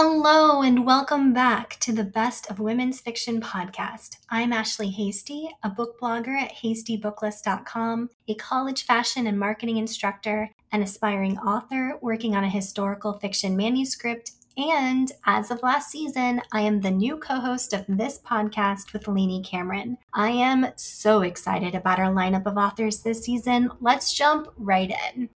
Hello, and welcome back to the Best of Women's Fiction podcast. I'm Ashley Hasty, a book blogger at hastybooklist.com, a college fashion and marketing instructor, an aspiring author working on a historical fiction manuscript, and as of last season, I am the new co host of this podcast with Lainey Cameron. I am so excited about our lineup of authors this season. Let's jump right in.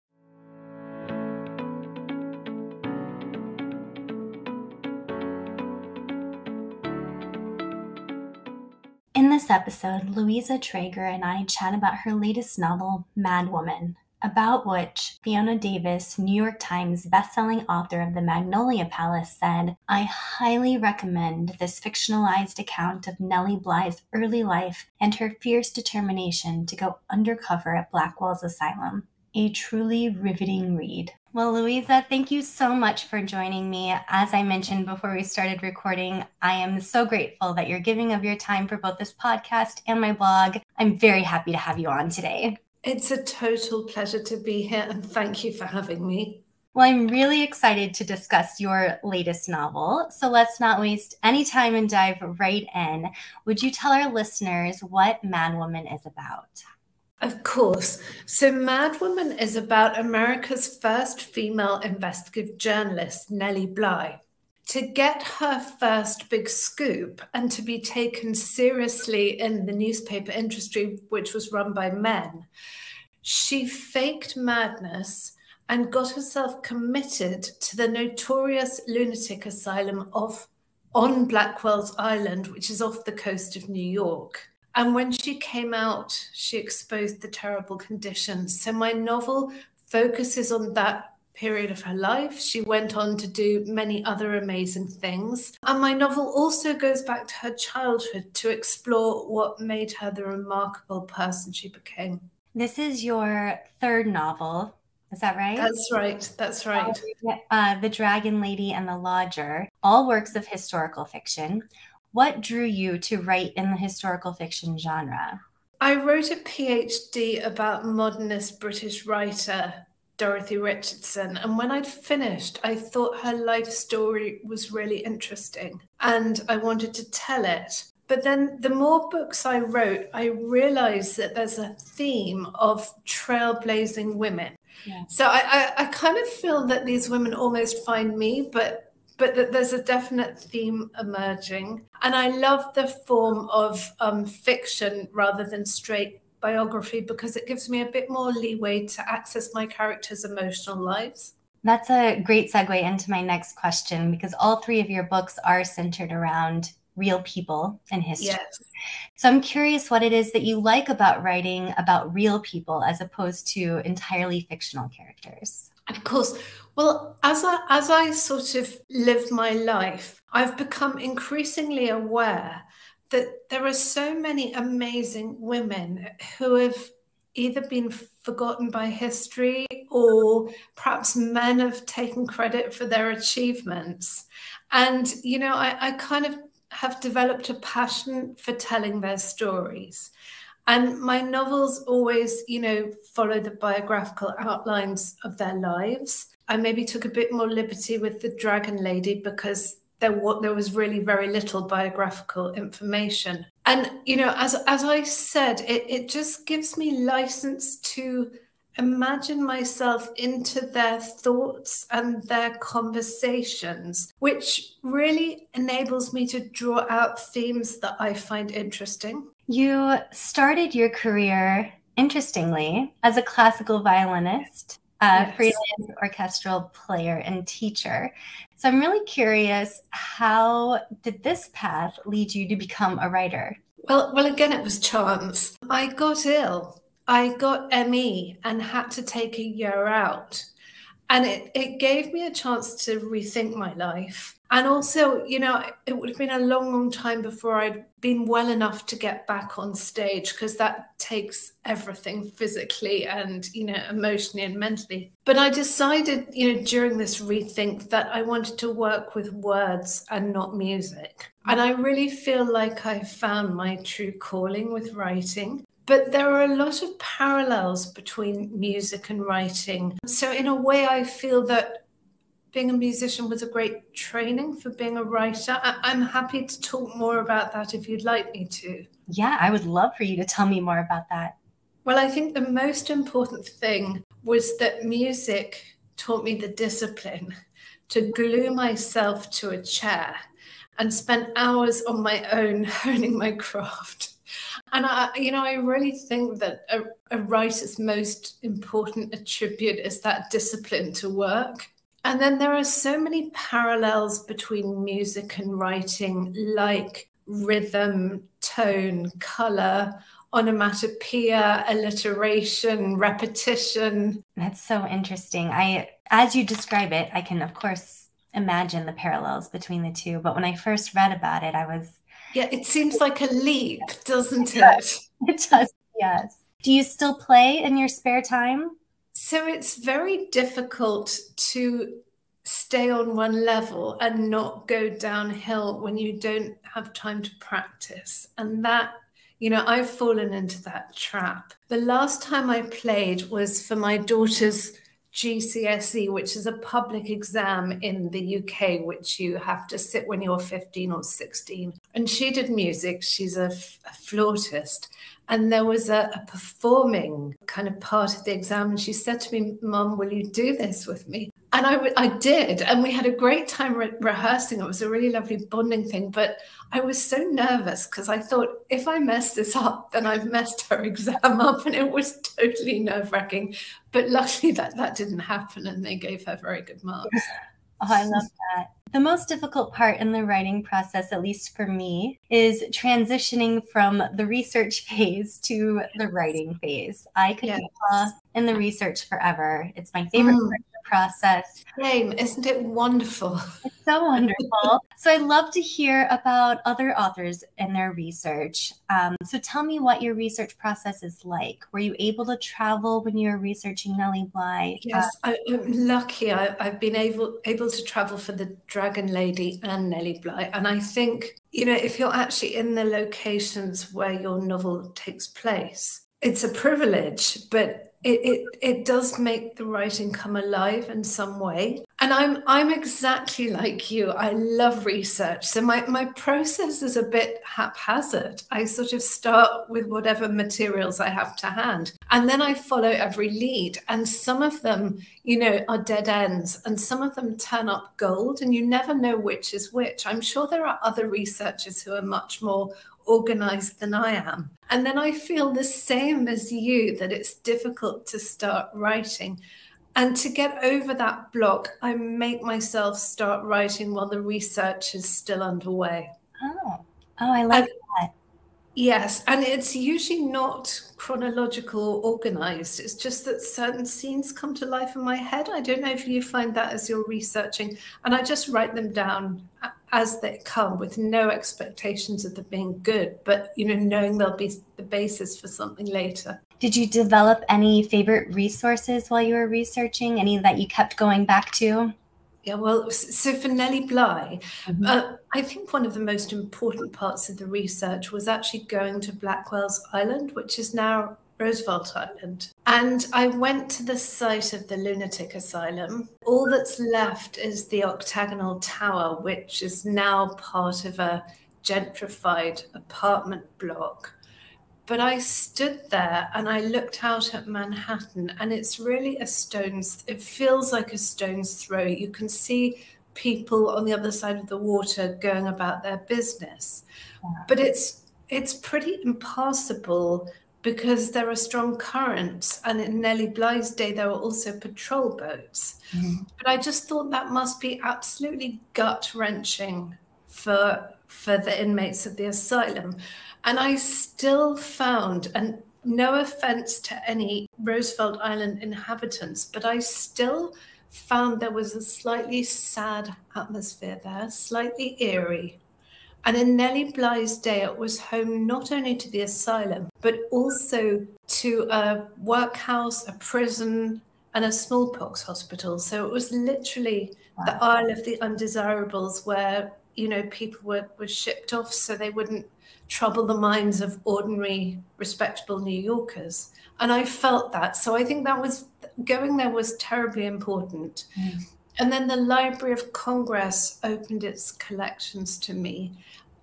In this episode, Louisa Treger and I chat about her latest novel, Madwoman, about which Fiona Davis, New York Times bestselling author of The Magnolia Palace, said, I highly recommend this fictionalized account of Nellie Bly's early life and her fierce determination to go undercover at Blackwell's Asylum. A truly riveting read. Well, Louisa, thank you so much for joining me. As I mentioned before we started recording, I am so grateful that you're giving of your time for both this podcast and my blog. I'm very happy to have you on today. It's a total pleasure to be here, and thank you for having me. Well, I'm really excited to discuss your latest novel. So let's not waste any time and dive right in. Would you tell our listeners what Madwoman is about? Of course. So, Madwoman is about America's first female investigative journalist, Nellie Bly. To get her first big scoop and to be taken seriously in the newspaper industry, which was run by men, she faked madness and got herself committed to the notorious lunatic asylum of on Blackwell's Island, which is off the coast of New York. And when she came out, she exposed the terrible conditions. So my novel focuses on that period of her life. She went on to do many other amazing things. And my novel also goes back to her childhood to explore what made her the remarkable person she became. This is your third novel. Is that right? That's right. That's right. Uh, the Dragon Lady and the Lodger, all works of historical fiction. What drew you to write in the historical fiction genre? I wrote a PhD about modernist British writer Dorothy Richardson. And when I'd finished, I thought her life story was really interesting and I wanted to tell it. But then the more books I wrote, I realized that there's a theme of trailblazing women. Yeah. So I, I, I kind of feel that these women almost find me, but but that there's a definite theme emerging. And I love the form of um, fiction rather than straight biography because it gives me a bit more leeway to access my characters' emotional lives. That's a great segue into my next question because all three of your books are centered around real people in history. Yes. So I'm curious what it is that you like about writing about real people as opposed to entirely fictional characters. Of course. Well, as I, as I sort of live my life, I've become increasingly aware that there are so many amazing women who have either been forgotten by history or perhaps men have taken credit for their achievements. And, you know, I, I kind of have developed a passion for telling their stories. And my novels always, you know, follow the biographical outlines of their lives. I maybe took a bit more liberty with the Dragon Lady because there, there was really very little biographical information. And, you know, as, as I said, it, it just gives me license to imagine myself into their thoughts and their conversations, which really enables me to draw out themes that I find interesting. You started your career, interestingly, as a classical violinist, a yes. freelance orchestral player, and teacher. So I'm really curious how did this path lead you to become a writer? Well, well, again, it was chance. I got ill. I got ME and had to take a year out. And it, it gave me a chance to rethink my life. And also, you know, it would have been a long, long time before I'd been well enough to get back on stage because that takes everything physically and, you know, emotionally and mentally. But I decided, you know, during this rethink that I wanted to work with words and not music. And I really feel like I found my true calling with writing. But there are a lot of parallels between music and writing. So, in a way, I feel that being a musician was a great training for being a writer. I- am happy to talk more about that if you'd like me to. Yeah, I would love for you to tell me more about that. Well, I think the most important thing was that music taught me the discipline to glue myself to a chair and spend hours on my own honing my craft. And I, you know, I really think that a, a writer's most important attribute is that discipline to work. And then there are so many parallels between music and writing, like rhythm, tone, color, onomatopoeia, alliteration, repetition. That's so interesting. I as you describe it, I can of course imagine the parallels between the two, but when I first read about it, I was Yeah, it seems like a leap, doesn't it? It does. Yes. Do you still play in your spare time? So it's very difficult to stay on one level and not go downhill when you don't have time to practice. And that, you know, I've fallen into that trap. The last time I played was for my daughter's GCSE, which is a public exam in the UK, which you have to sit when you're 15 or 16. And she did music, she's a, a flautist. And there was a, a, performing kind of part of the exam. And she said to me, Mom, will you do this with me? And I, I did. And we had a great time re- rehearsing. It was a really lovely bonding thing. But I was so nervous because I thought if I mess this up, then I've messed her exam up. And it was totally nerve wracking. But luckily that, that didn't happen. And they gave her very good marks. I love that. The most difficult part in the writing process, at least for me, is transitioning from the research phase to the writing phase. I could yes. be in the research forever. It's my favorite mm. process. Same, isn't it wonderful? It's so wonderful. so I love to hear about other authors and their research. Um, so tell me what your research process is like. Were you able to travel when you were researching Nellie Bly? Yes, uh, I, am lucky. I, have been able able to travel for the Dragon Lady and Nellie Bly, and I think you know if you're actually in the locations where your novel takes place, it's a privilege, but it, it it does make the writing come alive in some way. And i'm i'm exactly like you. I love research. So my my process is a bit haphazard. I sort of start with whatever materials i have to hand and then i follow every lead. And some of them you know are dead ends and some of them turn up gold and you never know which is which. I'm sure there are other researchers who are much more organized than I am. And then I feel the same as you that it's difficult to start writing. And to get over that block, I make myself start writing while the research is still underway. Oh, oh, I like and. Yes, and it's usually not chronological or organized. It's just that certain scenes come to life in my head. I don't know if you find that as you're researching, and I just write them down as they come with no expectations of them being good, but you know, knowing they'll be the basis for something later. Did you develop any favorite resources while you were researching? Any that you kept going back to? Yeah, well, so for Nellie Bly, mm-hmm. uh, I think one of the most important parts of the research was actually going to Blackwell's Island, which is now Roosevelt Island. And I went to the site of the lunatic asylum. All that's left is the octagonal tower, which is now part of a gentrified apartment block. But I stood there and I looked out at Manhattan, and it's really a stone's, it feels like a stone's throw. You can see people on the other side of the water going about their business. But it's it's pretty impassable because there are strong currents. And in Nellie Bly's day, there were also patrol boats. Mm-hmm. But I just thought that must be absolutely gut wrenching for for the inmates of the asylum. And I still found, and no offense to any Roosevelt Island inhabitants, but I still found there was a slightly sad atmosphere there, slightly eerie. And in Nellie Bly's day, it was home not only to the asylum, but also to a workhouse, a prison, and a smallpox hospital. So it was literally wow. the Isle of the Undesirables where, you know, people were, were shipped off so they wouldn't trouble the minds of ordinary, respectable New Yorkers. And I felt that. So I think that was going there was terribly important. Mm. And then the Library of Congress opened its collections to me.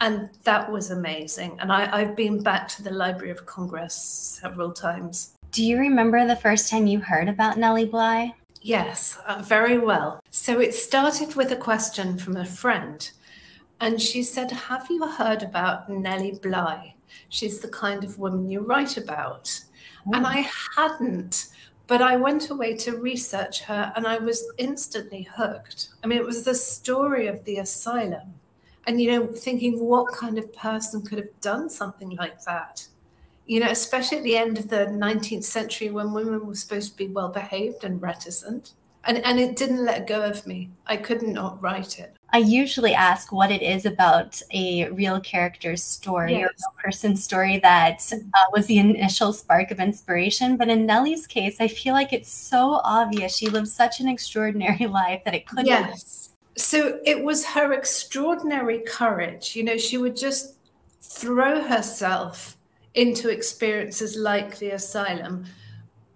And that was amazing. And I, I've been back to the Library of Congress several times. Do you remember the first time you heard about Nellie Bly? Yes, uh, very well. So it started with a question from a friend. And she said, Have you heard about Nellie Bly? She's the kind of woman you write about. Oh. And mm. I hadn't. But I went away to research her and I was instantly hooked. I mean, it was the story of the asylum. And, you know, thinking what kind of person could have done something like that? You know, especially at the end of the 19th century when women were supposed to be well behaved and reticent. And, and it didn't let go of me. I could not write it. I usually ask what it is about a real character's story yes. or a person's story that uh, was the initial spark of inspiration. But in Nellie's case, I feel like it's so obvious. She lived such an extraordinary life that it couldn't. Yes. So it was her extraordinary courage. You know, she would just throw herself into experiences like the asylum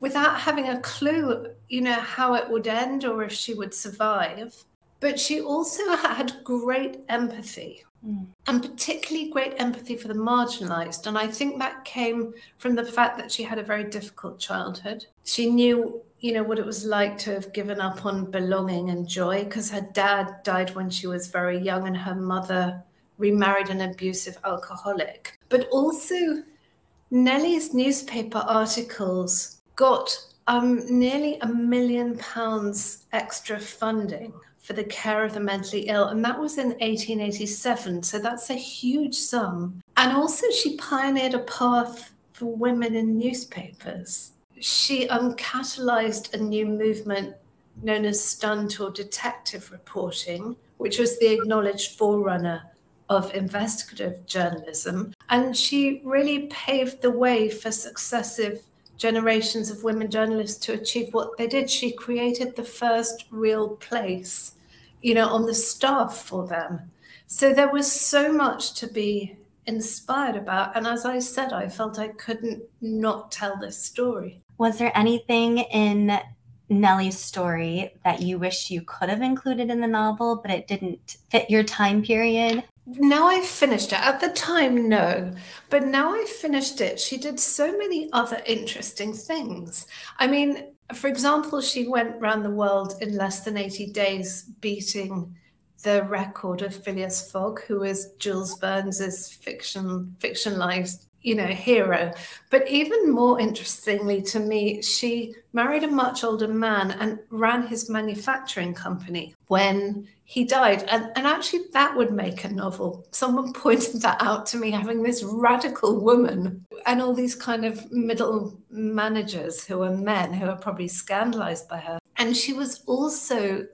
without having a clue, you know, how it would end or if she would survive but she also had great empathy. Mm. And particularly great empathy for the marginalized. And I think that came from the fact that she had a very difficult childhood. She knew, you know, what it was like to have given up on belonging and joy because her dad died when she was very young and her mother remarried an abusive alcoholic. But also, Nellie's newspaper articles got um, nearly a million pounds extra funding for the care of the mentally ill. And that was in 1887. So that's a huge sum. And also, she pioneered a path for women in newspapers. She um, catalyzed a new movement known as stunt or detective reporting, which was the acknowledged forerunner of investigative journalism. And she really paved the way for successive generations of women journalists to achieve what they did. She created the first real place, you know, on the staff for them. So there was so much to be inspired about. And as I said, I felt I couldn't not tell this story. Was there anything in Nellie's story that you wish you could have included in the novel, but it didn't fit your time period? Now I've finished it. At the time, no. But now I've finished it, she did so many other interesting things. I mean, for example, she went around the world in less than 80 days, beating the record of Phileas Fogg, who is Jules Verne's fiction fictionalized you know, hero. But even more interestingly to me, she married a much older man and ran his manufacturing company when he died. And, and actually, that would make a novel. Someone pointed that out to me, having this radical woman and all these kind of middle managers who are men who are probably scandalized by her. And she was also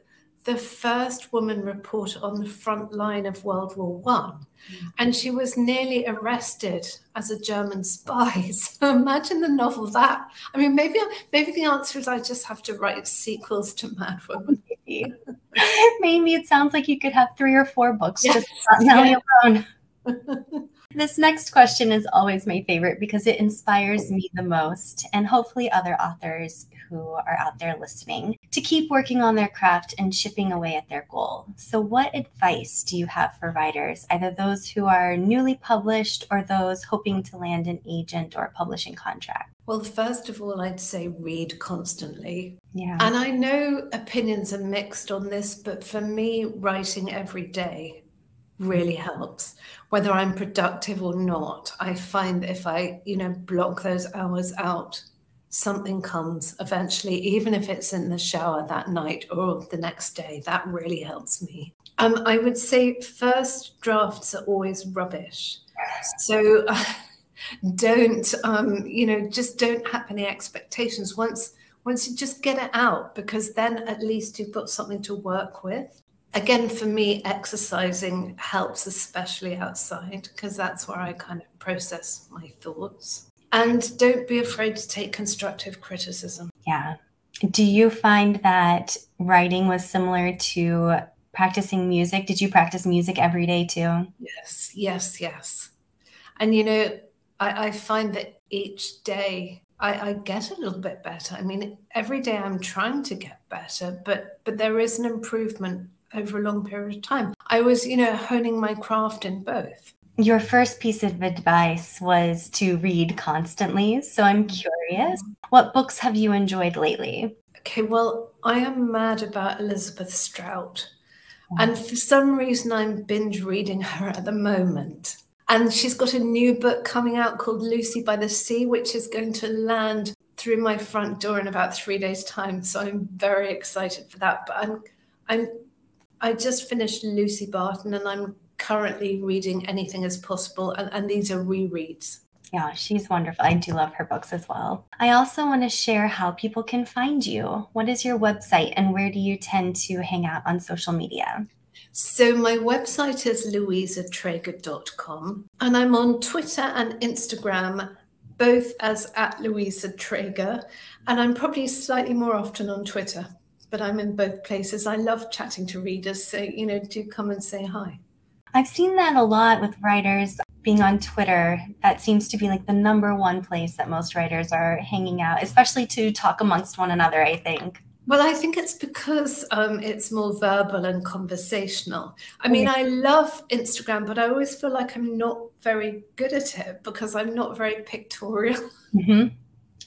the first woman reporter on the front line of World War One. Mm. And she was nearly arrested as a German spy. So imagine the novel that. I mean, maybe maybe the answer is I just have to write sequels to Mad Woman. maybe it sounds like you could have three or four books yes. just Nellie yeah. alone. This next question is always my favorite because it inspires me the most, and hopefully other authors who are out there listening to keep working on their craft and chipping away at their goal. So, what advice do you have for writers, either those who are newly published or those hoping to land an agent or publishing contract? Well, first of all, I'd say read constantly. Yeah. And I know opinions are mixed on this, but for me, writing every day really helps whether i'm productive or not i find that if i you know block those hours out something comes eventually even if it's in the shower that night or the next day that really helps me um, i would say first drafts are always rubbish so uh, don't um, you know just don't have any expectations once once you just get it out because then at least you've got something to work with again, for me, exercising helps, especially outside, because that's where I kind of process my thoughts. And don't be afraid to take constructive criticism. Yeah. Do you find that writing was similar to practicing music? Did you practice music every day too? Yes, yes, yes. And you know, I, I find that each day I, I, get a little bit better. I mean, every day I'm trying to get better, but but there is an improvement over a long period of time. I was, you know, honing my craft in both. Your first piece of advice was to read constantly. So I'm curious, what books have you enjoyed lately? Okay, well, I am mad about Elizabeth Strout. Mm. And for some reason, I'm binge reading her at the moment. And she's got a new book coming out called Lucy by the Sea, which is going to land through my front door in about three days' time. So I'm very excited for that. But I'm, I'm, I just finished Lucy Barton, and I'm currently reading Anything is Possible, and, and these are rereads. Yeah, she's wonderful. I do love her books as well. I also want to share how people can find you. What is your website and where do you tend to hang out on social media? So my website is louisatreger.com and I'm on Twitter and Instagram both as at Louisa Treger and I'm probably slightly more often on Twitter, but I'm in both places. I love chatting to readers, so you know, do come and say hi. I've seen that a lot with writers being on Twitter. That seems to be like the number one place that most writers are hanging out, especially to talk amongst one another, I think. Well, I think it's because um, it's more verbal and conversational. I mean, I love Instagram, but I always feel like I'm not very good at it because I'm not very pictorial. Mm-hmm.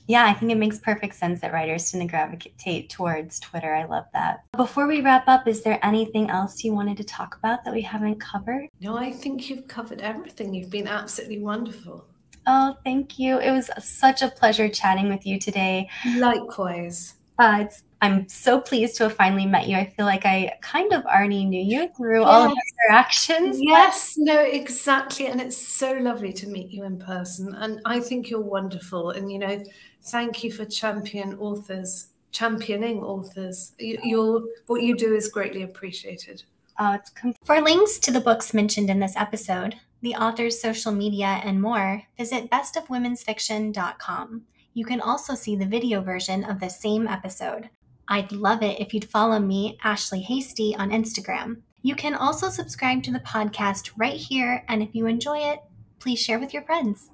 Yeah, I think it makes perfect sense that writers tend to gravitate towards Twitter. I love that. Before we wrap up, is there anything else you wanted to talk about that we haven't covered? No, I think you've covered everything. You've been absolutely wonderful. Oh, thank you. It was such a pleasure chatting with you today. Likewise. Uh, it's I'm so pleased to have finally met you. I feel like I kind of already knew you through yes. all of our interactions. Yes, no, exactly. And it's so lovely to meet you in person. And I think you're wonderful. And, you know, thank you for champion authors, championing authors. You, what you do is greatly appreciated. Oh, it's com- for links to the books mentioned in this episode, the author's social media, and more, visit bestofwomensfiction.com. You can also see the video version of the same episode. I'd love it if you'd follow me, Ashley Hasty, on Instagram. You can also subscribe to the podcast right here, and if you enjoy it, please share with your friends.